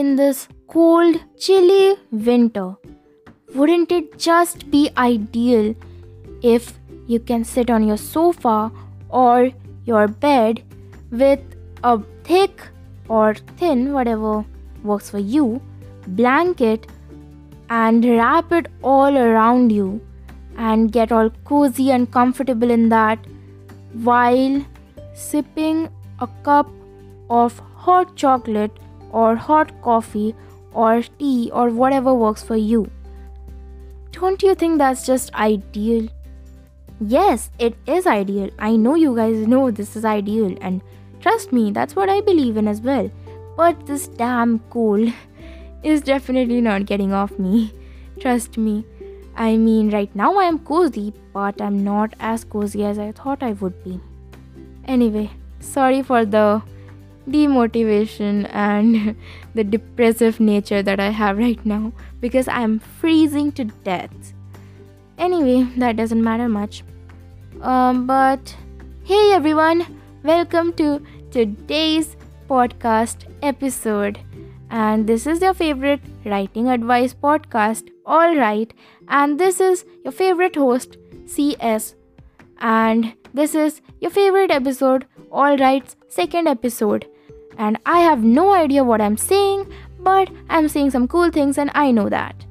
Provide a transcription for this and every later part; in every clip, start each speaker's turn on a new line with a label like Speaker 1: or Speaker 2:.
Speaker 1: in this cold, chilly winter, wouldn't it just be ideal if you can sit on your sofa or your bed with a thick or thin, whatever works for you, blanket and wrap it all around you and get all cozy and comfortable in that while sipping a cup of hot chocolate or hot coffee or tea or whatever works for you. Don't you think that's just ideal? Yes, it is ideal. I know you guys know this is ideal, and trust me, that's what I believe in as well. But this damn cold is definitely not getting off me. Trust me. I mean, right now I am cozy, but I'm not as cozy as I thought I would be. Anyway, sorry for the demotivation and the depressive nature that I have right now because I'm freezing to death. Anyway, that doesn't matter much. Um, but hey everyone, welcome to today's podcast episode. And this is your favorite writing advice podcast, all right. And this is your favorite host, CS. And this is your favorite episode, all right's second episode. And I have no idea what I'm saying, but I'm saying some cool things, and I know that.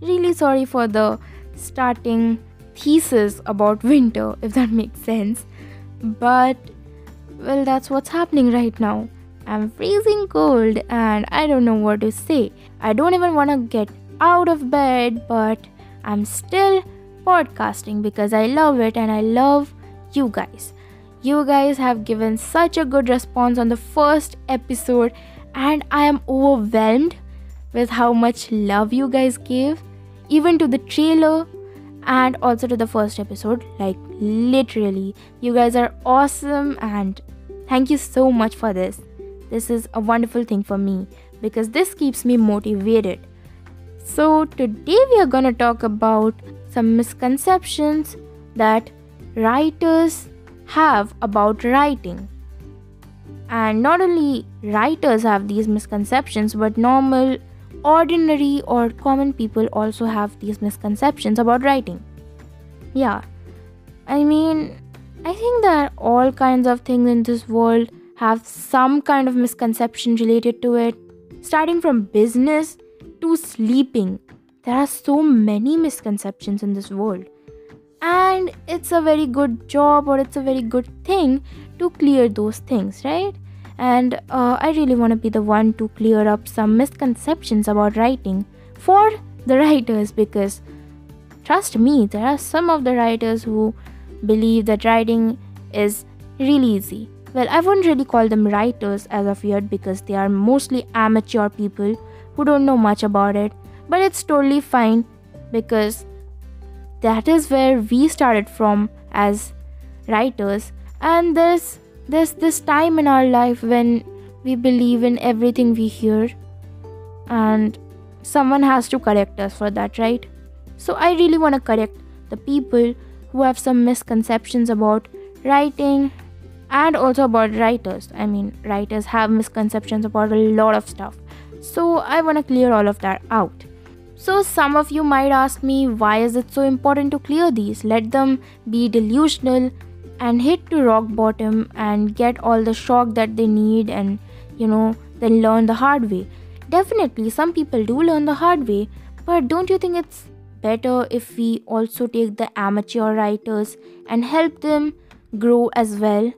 Speaker 1: Really sorry for the starting thesis about winter, if that makes sense. But, well, that's what's happening right now. I'm freezing cold and I don't know what to say. I don't even want to get out of bed, but I'm still podcasting because I love it and I love you guys. You guys have given such a good response on the first episode, and I am overwhelmed with how much love you guys gave, even to the trailer and also to the first episode. Like, literally, you guys are awesome, and thank you so much for this. This is a wonderful thing for me because this keeps me motivated. So, today we are going to talk about some misconceptions that writers have about writing. And not only writers have these misconceptions, but normal ordinary or common people also have these misconceptions about writing. Yeah, I mean, I think that all kinds of things in this world have some kind of misconception related to it, starting from business to sleeping. There are so many misconceptions in this world, and it's a very good job or it's a very good thing to clear those things, right? and uh, I really want to be the one to clear up some misconceptions about writing for the writers because trust me, there are some of the writers who believe that writing is really easy. Well, I wouldn't really call them writers as of yet because they are mostly amateur people who don't know much about it, but it's totally fine because that is where we started from as writers, and there's there's this time in our life when we believe in everything we hear, and someone has to correct us for that, right? So, I really want to correct the people who have some misconceptions about writing and also about writers. I mean, writers have misconceptions about a lot of stuff. So, I want to clear all of that out. So, some of you might ask me, why is it so important to clear these? Let them be delusional and hit to rock bottom and get all the shock that they need and you know then learn the hard way. Definitely some people do learn the hard way but don't you think it's better if we also take the amateur writers and help them grow as well?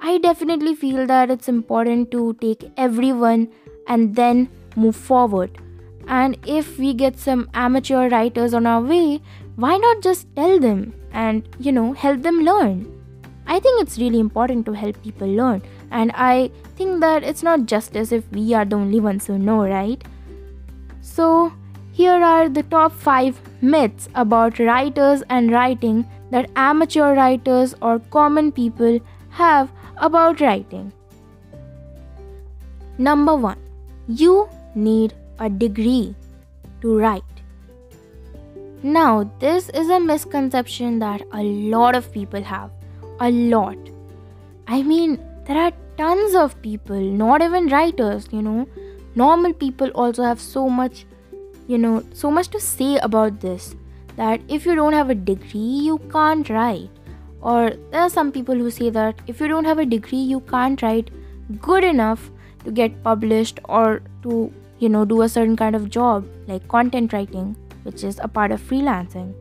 Speaker 1: I definitely feel that it's important to take everyone and then move forward and if we get some amateur writers on our way why not just tell them and you know help them learn? I think it's really important to help people learn. And i think that it's not just as if we are the only ones who know right? So here are the top 5 myths about writers and writing that amateur writers or common people have about writing. Number 1 you need a degree to write now, this is a misconception that a lot of people have. A lot. I mean, there are tons of people, not even writers, you know, normal people also have so much you know so much to say about this that if you don't have a degree you can't write or there are some people who say that if you don't have a degree you can't write good enough to get published or to you know do a certain kind of job like content writing which is a part of freelancing.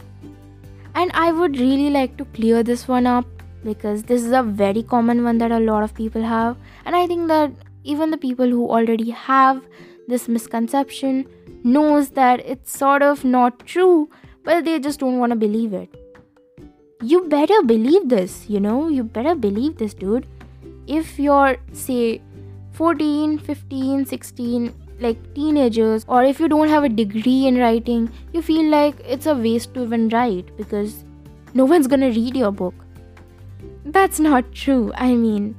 Speaker 1: And i would really like to clear this one up because this is a very common one that a lot of people have. And i think that even the people who already have this misconception knows that it's sort of not true but they just don't want to believe it. You better believe this you know you better believe this dude. If you're say 14 15 16 like teenagers or if you don't have a degree in writing you feel like it's a waste to even write because no one's gonna read your book. That's not true i mean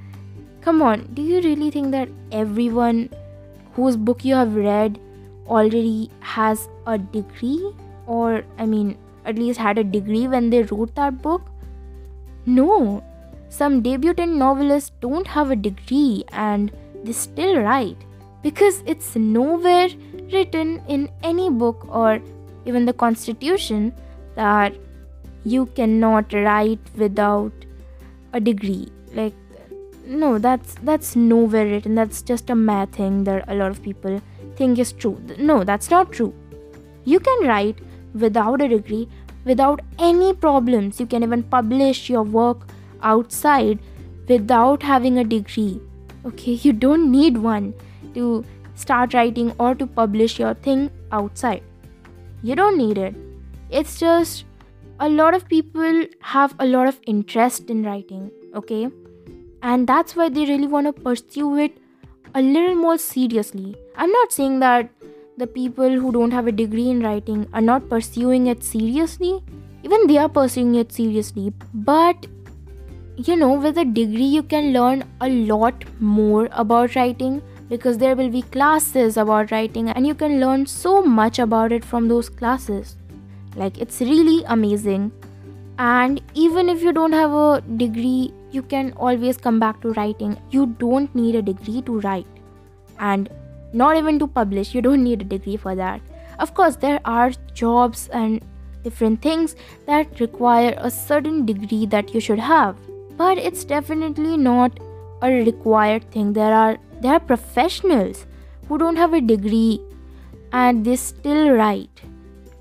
Speaker 1: come on do you really think that everyone whose book you have read already has a degree? Or i mean at least had a degree when they wrote that book? No. Some debutant novelists don't have a degree and they still write because it's nowhere written in any book or even the constitution that you cannot write without a degree. Like no that's that's nowhere written. That's just a math thing that a lot of people think is true. No that's not true. You can write without a degree without any problems. You can even publish your work outside without having a degree. Okay you don't need one to start writing or to publish your thing outside. You don't need it. It's just a lot of people have a lot of interest in writing okay? And that's why they really want to pursue it a little more seriously. I'm not saying that the people who don't have a degree in writing are not pursuing it seriously. Even they are pursuing it seriously. But you know with a degree you can learn a lot more about writing because there will be classes about writing and you can learn so much about it from those classes. Like it's really amazing. And even if you don't have a degree you can always come back to writing. You don't need a degree to write. And not even to publish you don't need a degree for that. Of course there are jobs and different things that require a certain degree that you should have. But it's definitely not a required thing. There are there are professionals who don't have a degree and they still write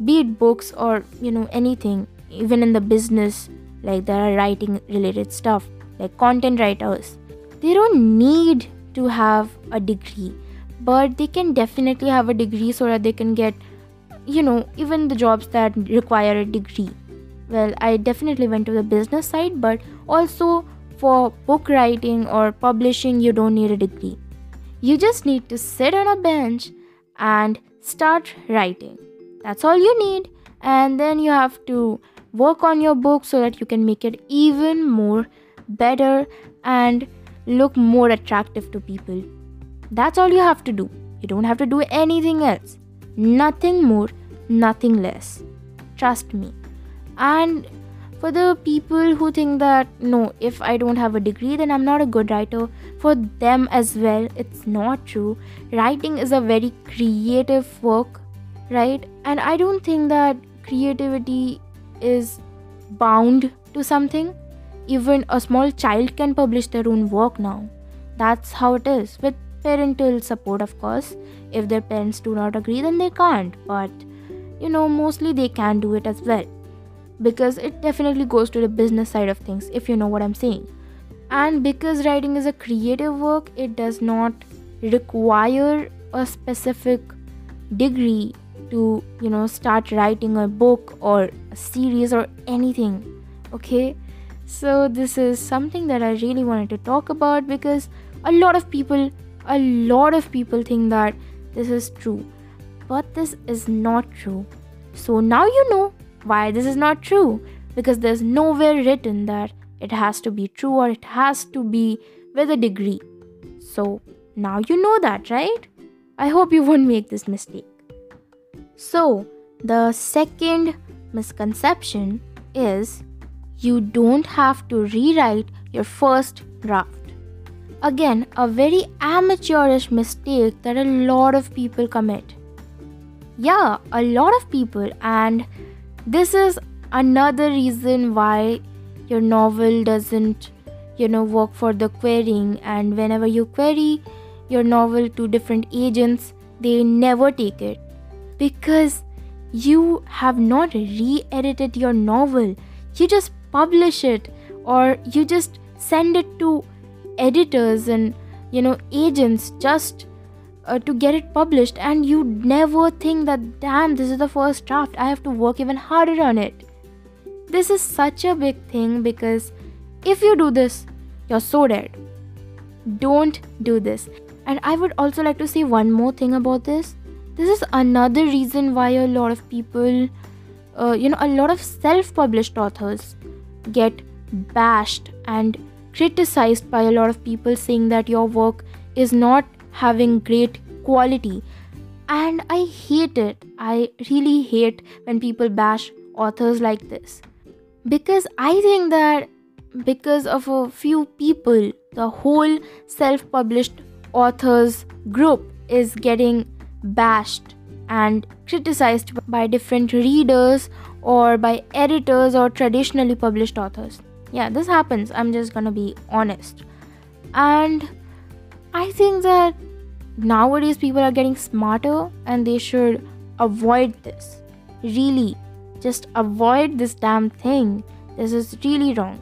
Speaker 1: be it books or you know anything even in the business like there are writing related stuff like content writers. They don't need to have a degree but they can definitely have a degree so that they can get you know even the jobs that require a degree. Well i definitely went to the business side but also for book writing or publishing you don't need a degree. You just need to sit on a bench and start writing. That's all you need. And then you have to work on your book so that you can make it even more better and look more attractive to people. That's all you have to do. You don't have to do anything else. Nothing more nothing less. Trust me. And for the people who think that no if i don't have a degree then i'm not a good writer. For them as well it's not true. Writing is a very creative work right? And i don't think that creativity is bound to something. Even a small child can publish their own work now. That's how it is with parental support of course. If their parents do not agree then they can't. But you know mostly they can do it as well because it definitely goes to the business side of things if you know what i'm saying. And because writing is a creative work it does not require a specific degree to you know start writing a book or a series or anything okay? So this is something that i really wanted to talk about because a lot of people a lot of people think that this is true. But this is not true. So now you know why this is not true because there's nowhere written that it has to be true or it has to be with a degree. So now you know that, right? I hope you won't make this mistake. So, the second misconception is you don't have to rewrite your first draft. Again, a very amateurish mistake that a lot of people commit. Yeah, a lot of people, and this is another reason why your novel doesn't, you know, work for the querying. And whenever you query your novel to different agents, they never take it because you have not re edited your novel. You just publish it or you just send it to editors and you know agents just uh, to get it published and you never think that damn this is the first draft. I have to work even harder on it. This is such a big thing because if you do this you're so dead. Don't do this. And i would also like to say one more thing about this. This is another reason why a lot of people uh, you know a lot of self-published authors get bashed and criticized by a lot of people saying that your work is not having great quality. And i hate it. I really hate when people bash authors like this. Because i think that because of a few people the whole self published authors group is getting bashed and criticized by different readers or by editors or traditionally published authors. Yeah this happens. I'm just gonna be honest. And i think that nowadays people are getting smarter and they should avoid this. Really just avoid this damn thing. This is really wrong.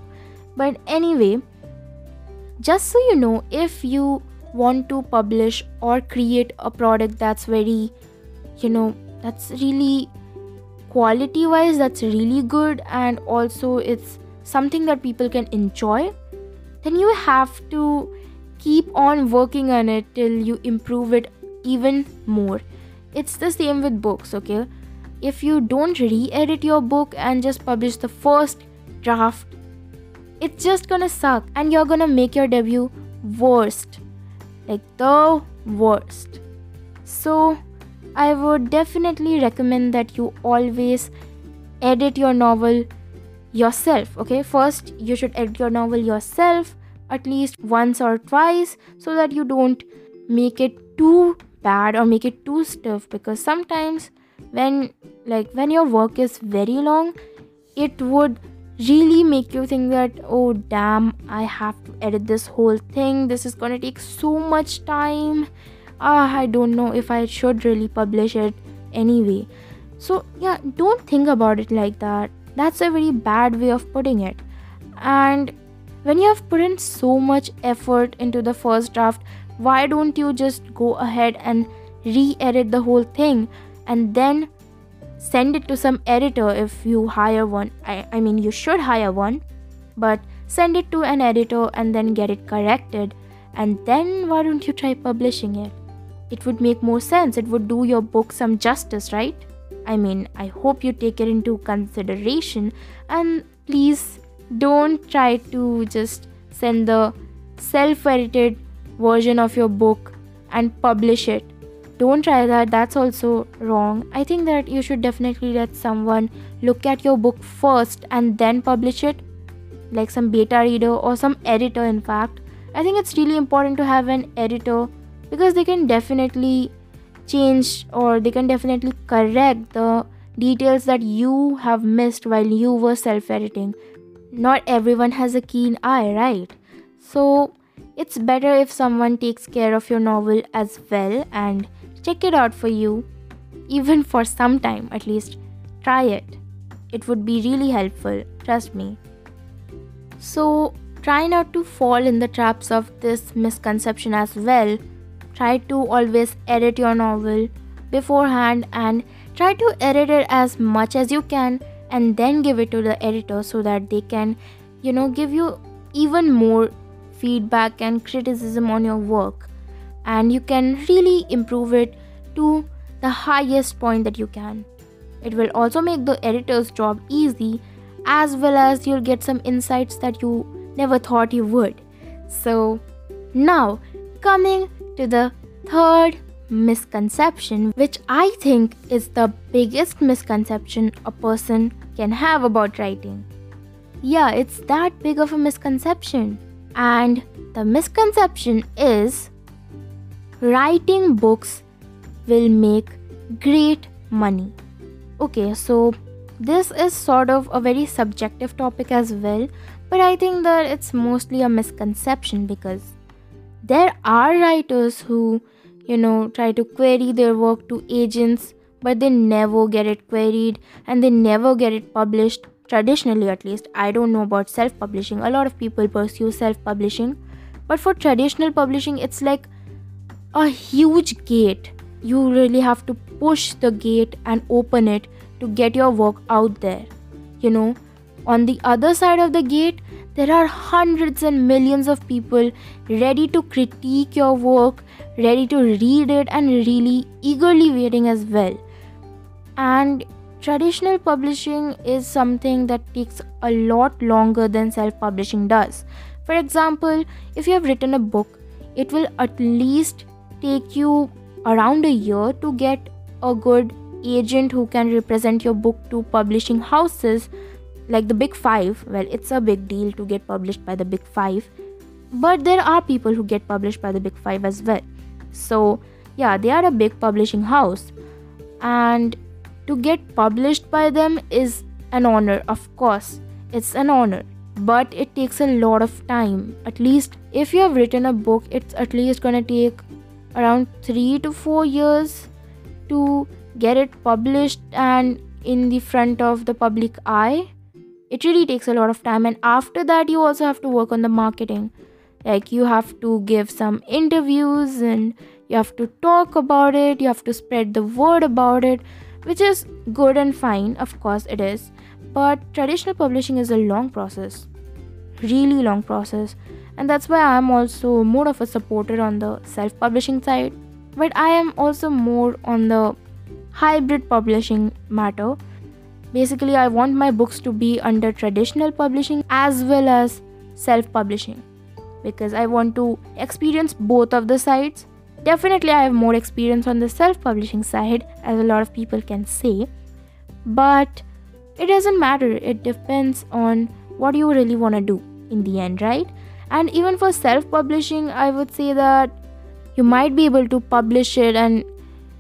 Speaker 1: But anyway just so you know if you want to publish or create a product that's very you know that's really quality wise that's really good and also it's something that people can enjoy, then you have to keep on working on it till you improve it even more. It's the same with books, okay? If you don't re edit your book and just publish the first draft, it's just gonna suck and you're gonna make your debut worst. Like the worst. So, I would definitely recommend that you always edit your novel yourself okay first you should edit your novel yourself at least once or twice so that you don't make it too bad or make it too stiff. Because sometimes when like when your work is very long it would really make you think that oh damn i have to edit this whole thing. This is going to take so much time. Ah i don't know if i should really publish it anyway. So yeah don't think about it like that. That's a very bad way of putting it. And when you have put in so much effort into the first draft, why don't you just go ahead and re edit the whole thing and then send it to some editor if you hire one? I, I mean, you should hire one, but send it to an editor and then get it corrected. And then why don't you try publishing it? It would make more sense. It would do your book some justice, right? I mean, I hope you take it into consideration and please don't try to just send the self edited version of your book and publish it. Don't try that, that's also wrong. I think that you should definitely let someone look at your book first and then publish it, like some beta reader or some editor, in fact. I think it's really important to have an editor because they can definitely change or they can definitely correct the details that you have missed while you were self editing. Not everyone has a keen eye, right? So it's better if someone takes care of your novel as well and check it out for you, even for some time at least. Try it. It would be really helpful, trust me. So, try not to fall in the traps of this misconception as well try to always edit your novel beforehand and try to edit it as much as you can and then give it to the editor so that they can you know give you even more feedback and criticism on your work. And you can really improve it to the highest point that you can. It will also make the editor's job easy as well as you'll get some insights that you never thought you would. So now coming to the third misconception, which I think is the biggest misconception a person can have about writing. Yeah, it's that big of a misconception. And the misconception is writing books will make great money. Okay, so this is sort of a very subjective topic as well, but I think that it's mostly a misconception because there are writers who, you know, try to query their work to agents, but they never get it queried and they never get it published. Traditionally, at least, I don't know about self publishing. A lot of people pursue self publishing, but for traditional publishing, it's like a huge gate. You really have to push the gate and open it to get your work out there. You know, on the other side of the gate, there are hundreds and millions of people ready to critique your work, ready to read it, and really eagerly waiting as well. And traditional publishing is something that takes a lot longer than self publishing does. For example, if you have written a book, it will at least take you around a year to get a good agent who can represent your book to publishing houses like the big five. Well, it's a big deal to get published by the big five, but there are people who get published by the big five as well. So, yeah, they are a big publishing house, and to get published by them is an honor, of course, it's an honor. But it takes a lot of time. At least, if you have written a book, it's at least gonna take around three to four years to get it published and in the front of the public eye it really takes a lot of time and after that you also have to work on the marketing like you have to give some interviews and you have to talk about it you have to spread the word about it which is good and fine of course it is but traditional publishing is a long process really long process and that's why i'm also more of a supporter on the self publishing side but i am also more on the hybrid publishing matter. Basically, I want my books to be under traditional publishing as well as self publishing because I want to experience both of the sides. Definitely, I have more experience on the self publishing side, as a lot of people can say, but it doesn't matter. It depends on what you really want to do in the end, right? And even for self publishing, I would say that you might be able to publish it and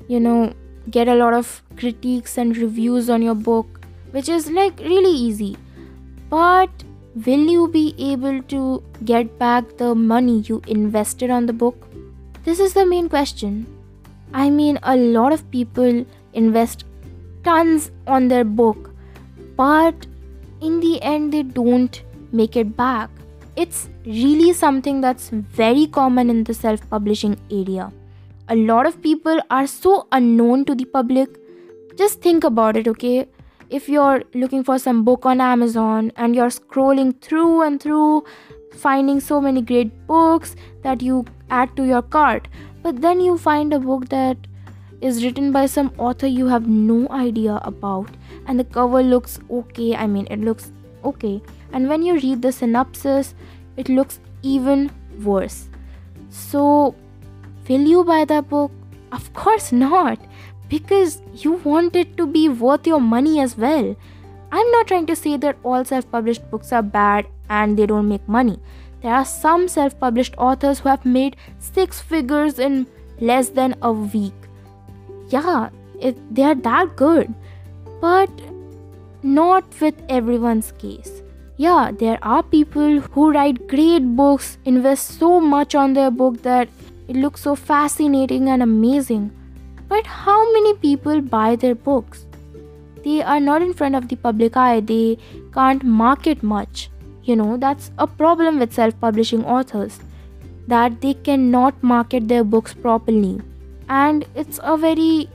Speaker 1: you know get a lot of critiques and reviews on your book, which is like really easy. But will you be able to get back the money you invested on the book? This is the main question. I mean, a lot of people invest tons on their book, but in the end, they don't make it back. It's really something that's very common in the self publishing area a lot of people are so unknown to the public. Just think about it, okay? If you're looking for some book on Amazon and you're scrolling through and through, finding so many great books that you add to your cart, but then you find a book that is written by some author you have no idea about, and the cover looks okay. I mean, it looks okay. And when you read the synopsis, it looks even worse. So, Will you buy that book? Of course not, because you want it to be worth your money as well. I'm not trying to say that all self published books are bad and they don't make money. There are some self published authors who have made six figures in less than a week. Yeah, it, they are that good, but not with everyone's case. Yeah, there are people who write great books, invest so much on their book that it looks so fascinating and amazing. But how many people buy their books? They are not in front of the public eye, they can't market much. You know, that's a problem with self publishing authors that they cannot market their books properly. And it's a very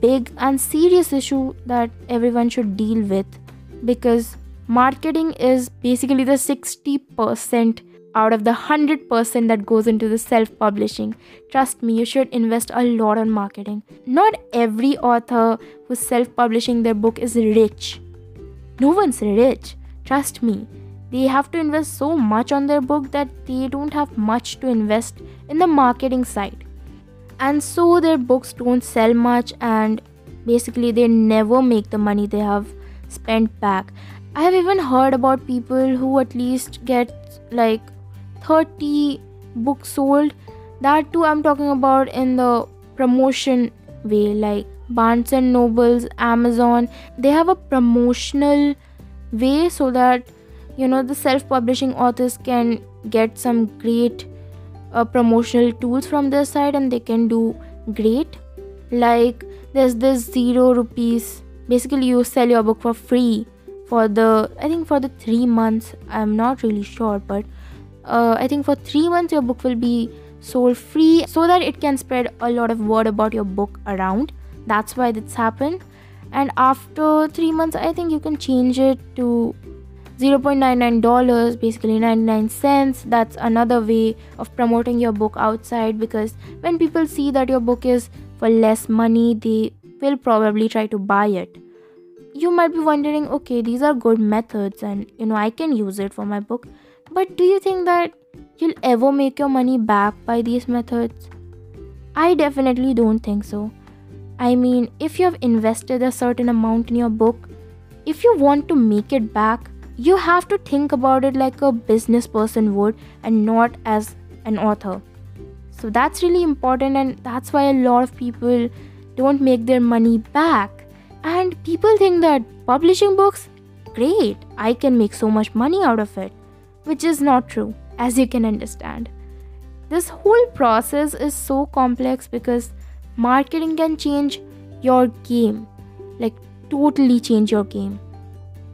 Speaker 1: big and serious issue that everyone should deal with because marketing is basically the 60% out of the 100% that goes into the self publishing. Trust me, you should invest a lot on marketing. Not every author who's self publishing their book is rich. No one's rich. Trust me. They have to invest so much on their book that they don't have much to invest in the marketing side. And so their books don't sell much and basically they never make the money they have spent back. I have even heard about people who at least get like 30 books sold that too i'm talking about in the promotion way like barnes and nobles amazon they have a promotional way so that you know the self-publishing authors can get some great uh, promotional tools from their side and they can do great. Like there's this zero rupees basically you sell your book for free for the i think for the three months i'm not really sure but uh, i think for three months your book will be sold free so that it can spread a lot of word about your book around. That's why this happened. And after three months i think you can change it to $0.99 basically 99 cents. That's another way of promoting your book outside because when people see that your book is for less money they will probably try to buy it. You might be wondering okay these are good methods and you know i can use it for my book. But do you think that you'll ever make your money back by these methods? I definitely don't think so. I mean if you have invested a certain amount in your book if you want to make it back you have to think about it like a business person would and not as an author. So that's really important, and that's why a lot of people don't make their money back. And people think that publishing books, great, I can make so much money out of it, which is not true, as you can understand. This whole process is so complex because marketing can change your game, like, totally change your game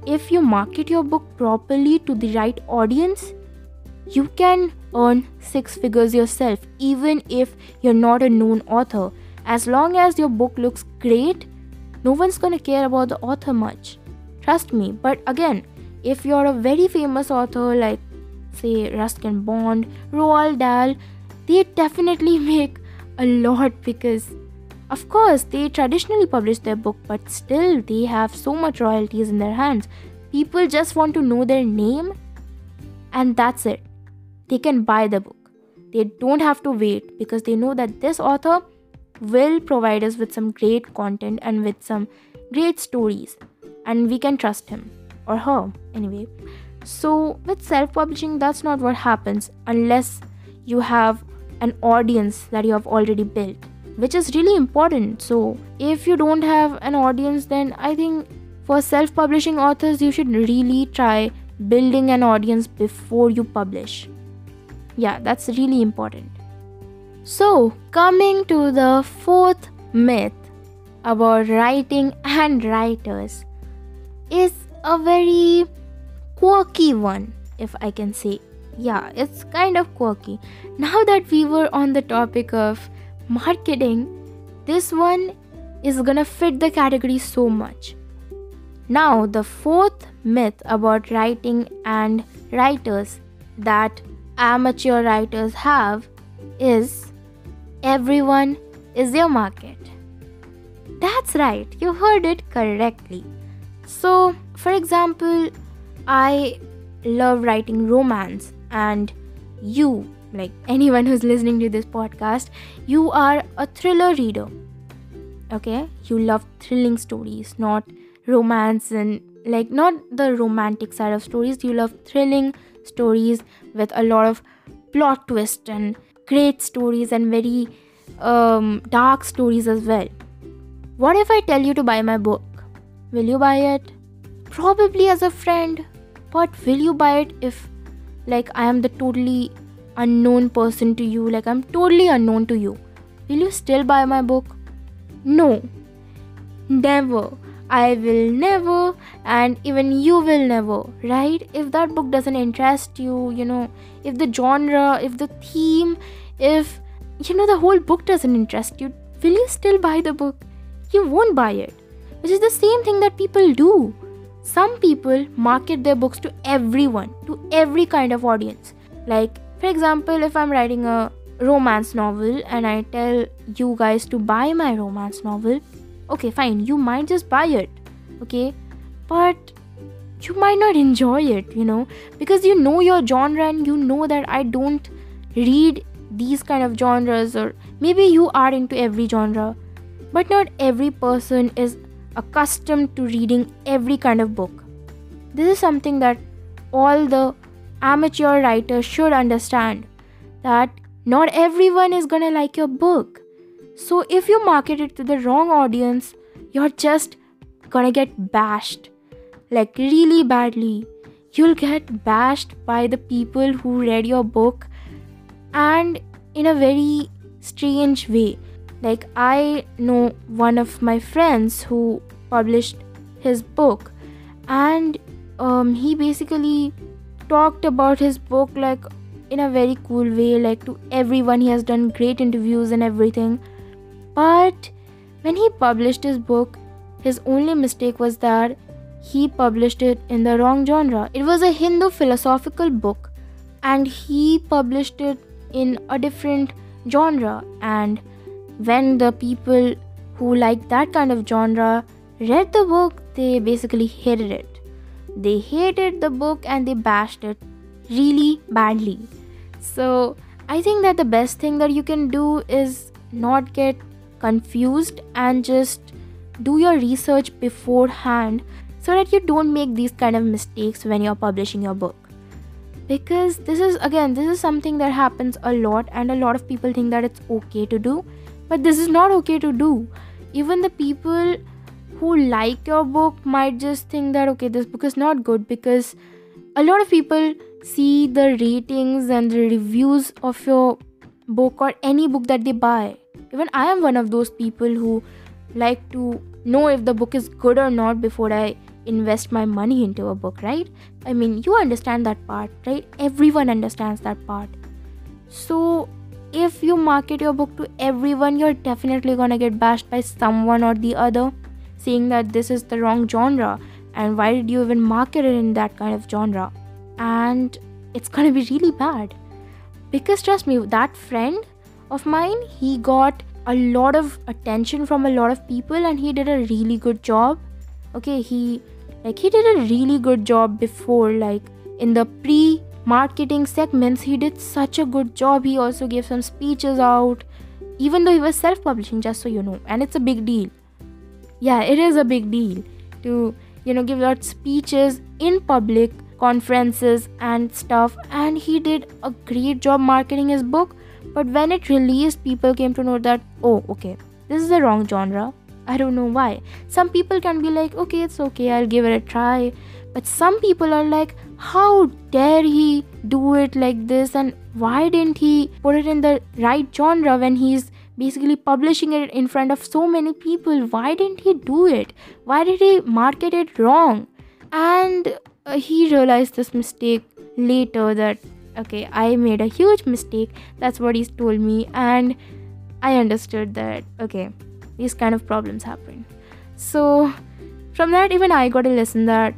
Speaker 1: if you market your book properly to the right audience, you can earn six figures yourself, even if you're not a known author. As long as your book looks great, no one's gonna care about the author much. Trust me. But again, if you're a very famous author like, say, Ruskin Bond, Roald Dahl, they definitely make a lot because of course, they traditionally publish their book, but still they have so much royalties in their hands. People just want to know their name, and that's it. They can buy the book. They don't have to wait because they know that this author will provide us with some great content and with some great stories, and we can trust him or her anyway. So, with self publishing, that's not what happens unless you have an audience that you have already built which is really important. So, if you don't have an audience, then I think for self publishing authors, you should really try building an audience before you publish. Yeah, that's really important. So, coming to the fourth myth about writing and writers is a very quirky one, if I can say. Yeah, it's kind of quirky. Now that we were on the topic of marketing, this one is gonna fit the category so much. Now, the fourth myth about writing and writers that amateur writers have is everyone is your market. That's right, you heard it correctly. So, for example, I love writing romance, and you like anyone who's listening to this podcast, you are a thriller reader. Okay? You love thrilling stories, not romance and like not the romantic side of stories. You love thrilling stories with a lot of plot twist and great stories and very um, dark stories as well. What if I tell you to buy my book? Will you buy it? Probably as a friend, but will you buy it if like I am the totally unknown person to you, like I'm totally unknown to you, will you still buy my book? No. Never. I will never, and even you will never, right? If that book doesn't interest you, you know, if the genre, if the theme, if you know the whole book doesn't interest you, will you still buy the book? You won't buy it. Which is the same thing that people do. Some people market their books to everyone, to every kind of audience. Like for example, if I'm writing a romance novel and I tell you guys to buy my romance novel, okay, fine, you might just buy it, okay, but you might not enjoy it, you know, because you know your genre and you know that I don't read these kind of genres, or maybe you are into every genre, but not every person is accustomed to reading every kind of book. This is something that all the amateur writer should understand that not everyone is gonna like your book. So if you market it to the wrong audience, you're just gonna get bashed like really badly. You'll get bashed by the people who read your book and in a very strange way. Like, I know one of my friends who published his book, and um, he basically talked about his book like in a very cool way, like to everyone. He has done great interviews and everything. But when he published his book, his only mistake was that he published it in the wrong genre. It was a Hindu philosophical book, and he published it in a different genre. And when the people who like that kind of genre read the book, they basically hated it. They hated the book and they bashed it really badly. So, I think that the best thing that you can do is not get confused and just do your research beforehand so that you don't make these kind of mistakes when you're publishing your book because this is again this is something that happens a lot and a lot of people think that it's okay to do but this is not okay to do even the people who like your book might just think that okay this book is not good because a lot of people see the ratings and the reviews of your book or any book that they buy even i am one of those people who like to know if the book is good or not before i invest my money into a book, right? I mean, you understand that part, right? Everyone understands that part. So, if you market your book to everyone, you're definitely gonna get bashed by someone or the other, saying that this is the wrong genre and why did you even market it in that kind of genre? And it's gonna be really bad. Because trust me, that friend of mine, he got a lot of attention from a lot of people and he did a really good job okay he like he did a really good job before like in the pre marketing segments he did such a good job he also gave some speeches out even though he was self publishing just so you know and it's a big deal yeah it is a big deal to you know give out speeches in public conferences and stuff and he did a great job marketing his book but when it released people came to know that oh okay this is the wrong genre I don't know why. Some people can be like, okay, it's okay, I'll give it a try. But some people are like, how dare he do it like this? And why didn't he put it in the right genre when he's basically publishing it in front of so many people? Why didn't he do it? Why did he market it wrong? And uh, he realized this mistake later that, okay, I made a huge mistake. That's what he told me. And I understood that, okay, these kind of problems happen so from that even i got a lesson that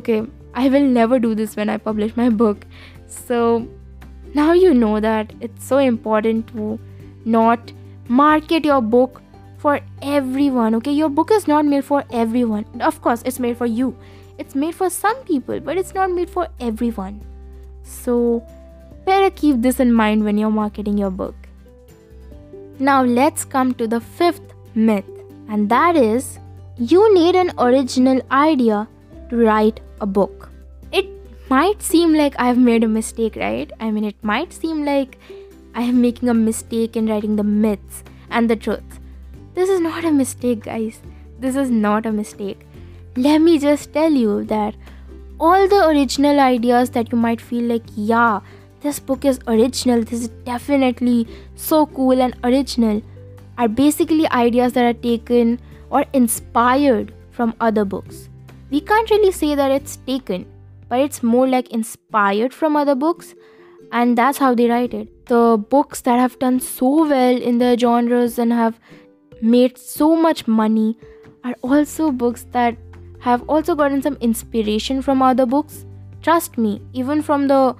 Speaker 1: okay i will never do this when i publish my book so now you know that it's so important to not market your book for everyone okay? Your book is not made for everyone. Of course it's made for you. It's made for some people but it's not made for everyone. So better keep this in mind when you're marketing your book. Now let's come to the fifth myth, and that is you need an original idea to write a book. It might seem like I've made a mistake, right? I mean, it might seem like I am making a mistake in writing the myths and the truth. This is not a mistake, guys. This is not a mistake. Let me just tell you that all the original ideas that you might feel like, yeah, this book is original, this is definitely so cool and original are basically ideas that are taken or inspired from other books. We can't really say that it's taken, but it's more like inspired from other books, and that's how they write it. The books that have done so well in their genres and have made so much money are also books that have also gotten some inspiration from other books. Trust me, even from the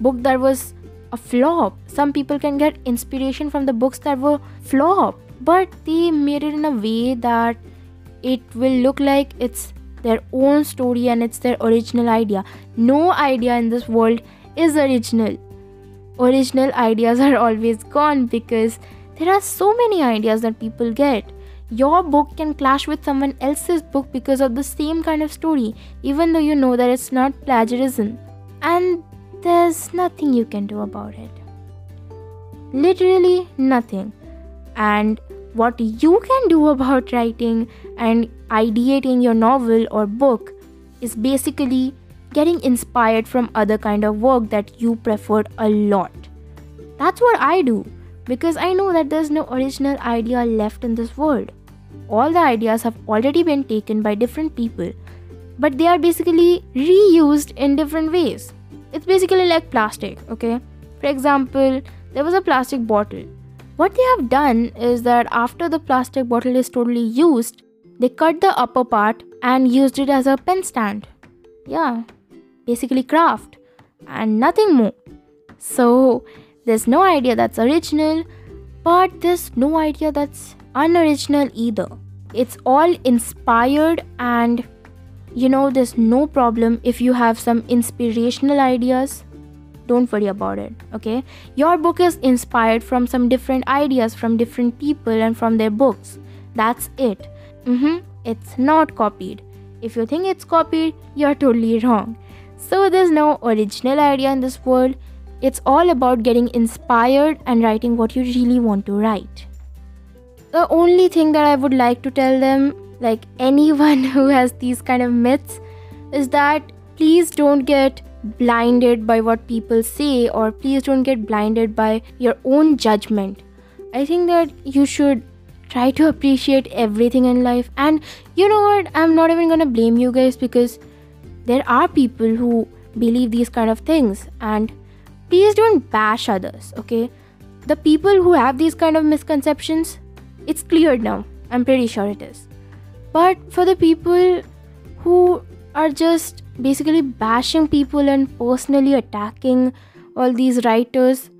Speaker 1: book that was a flop. Some people can get inspiration from the books that were flop, but they made it in a way that it will look like it's their own story and it's their original idea. No idea in this world is original. Original ideas are always gone because there are so many ideas that people get. Your book can clash with someone else's book because of the same kind of story, even though you know that it's not plagiarism. And there's nothing you can do about it. Literally nothing. And what you can do about writing and ideating your novel or book is basically getting inspired from other kind of work that you preferred a lot. That's what I do because I know that there's no original idea left in this world. All the ideas have already been taken by different people, but they are basically reused in different ways. It's basically like plastic, okay? For example, there was a plastic bottle. What they have done is that after the plastic bottle is totally used, they cut the upper part and used it as a pen stand. Yeah, basically craft and nothing more. So, there's no idea that's original, but there's no idea that's unoriginal either. It's all inspired, and you know, there's no problem if you have some inspirational ideas. Don't worry about it, okay? Your book is inspired from some different ideas from different people and from their books. That's it. Mm-hmm. It's not copied. If you think it's copied, you're totally wrong. So, there's no original idea in this world it's all about getting inspired and writing what you really want to write. The only thing that I would like to tell them, like anyone who has these kind of myths, is that please don't get blinded by what people say or please don't get blinded by your own judgment. I think that you should try to appreciate everything in life. And you know what? I'm not even gonna blame you guys because there are people who believe these kind of things and please don't bash others, okay? The people who have these kind of misconceptions, it's cleared now. I'm pretty sure it is. But for the people who are just basically bashing people and personally attacking all these writers,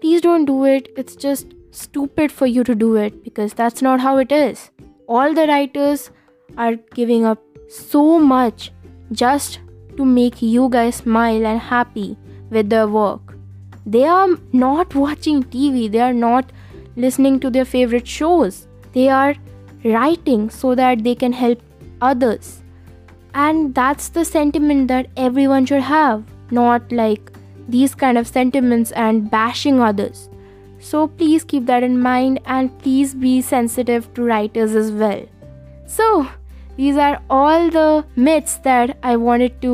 Speaker 1: please don't do it. It's just stupid for you to do it because that's not how it is. All the writers are giving up so much just to make you guys smile and happy with their work. They are not watching TV, they are not listening to their favorite shows. They are writing so that they can help others. And that's the sentiment that everyone should have, not like these kind of sentiments and bashing others. So please keep that in mind and please be sensitive to writers as well. So, these are all the myths that I wanted to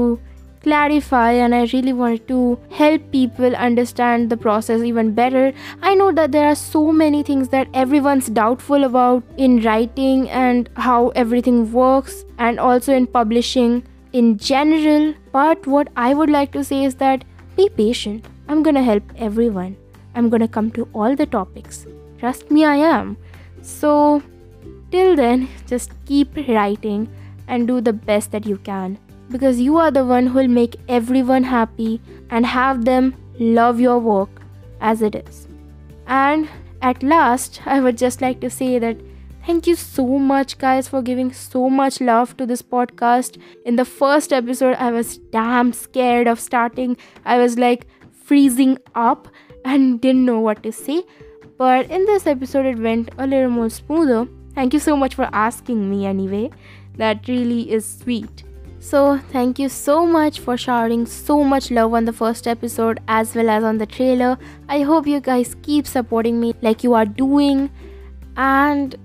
Speaker 1: clarify and I really wanted to help people understand the process even better. I know that there are so many things that everyone's doubtful about in writing and how everything works, and also in publishing in general. But what I would like to say is that be patient. I'm gonna help everyone. I'm gonna come to all the topics. Trust me, I am. So, till then, just keep writing and do the best that you can because you are the one who will make everyone happy and have them love your work as it is. And at last, I would just like to say that thank you so much, guys, for giving so much love to this podcast. In the first episode, I was damn scared of starting, I was like freezing up and didn't know what to say. But in this episode, it went a little more smoother. Thank you so much for asking me anyway. That really is sweet. So, thank you so much for showering so much love on the first episode as well as on the trailer. I hope you guys keep supporting me like you are doing. And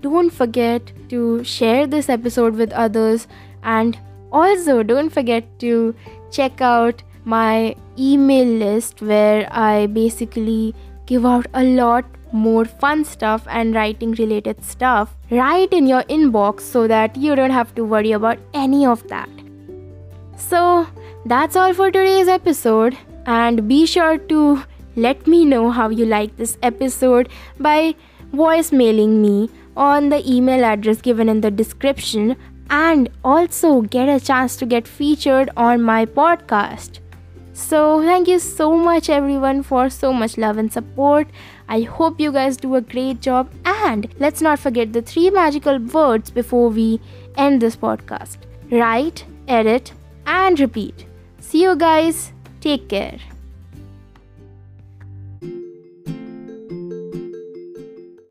Speaker 1: don't forget to share this episode with others. And also, don't forget to check out my email list where I basically give out a lot more fun stuff and writing related stuff right in your inbox so that you don't have to worry about any of that. So, that's all for today's episode, and be sure to let me know how you like this episode by voicemailing me on the email address given in the description and also get a chance to get featured on my podcast. So, thank you so much, everyone, for so much love and support. I hope you guys do a great job. And let's not forget the three magical words before we end this podcast write, edit, and repeat. See you guys. Take care.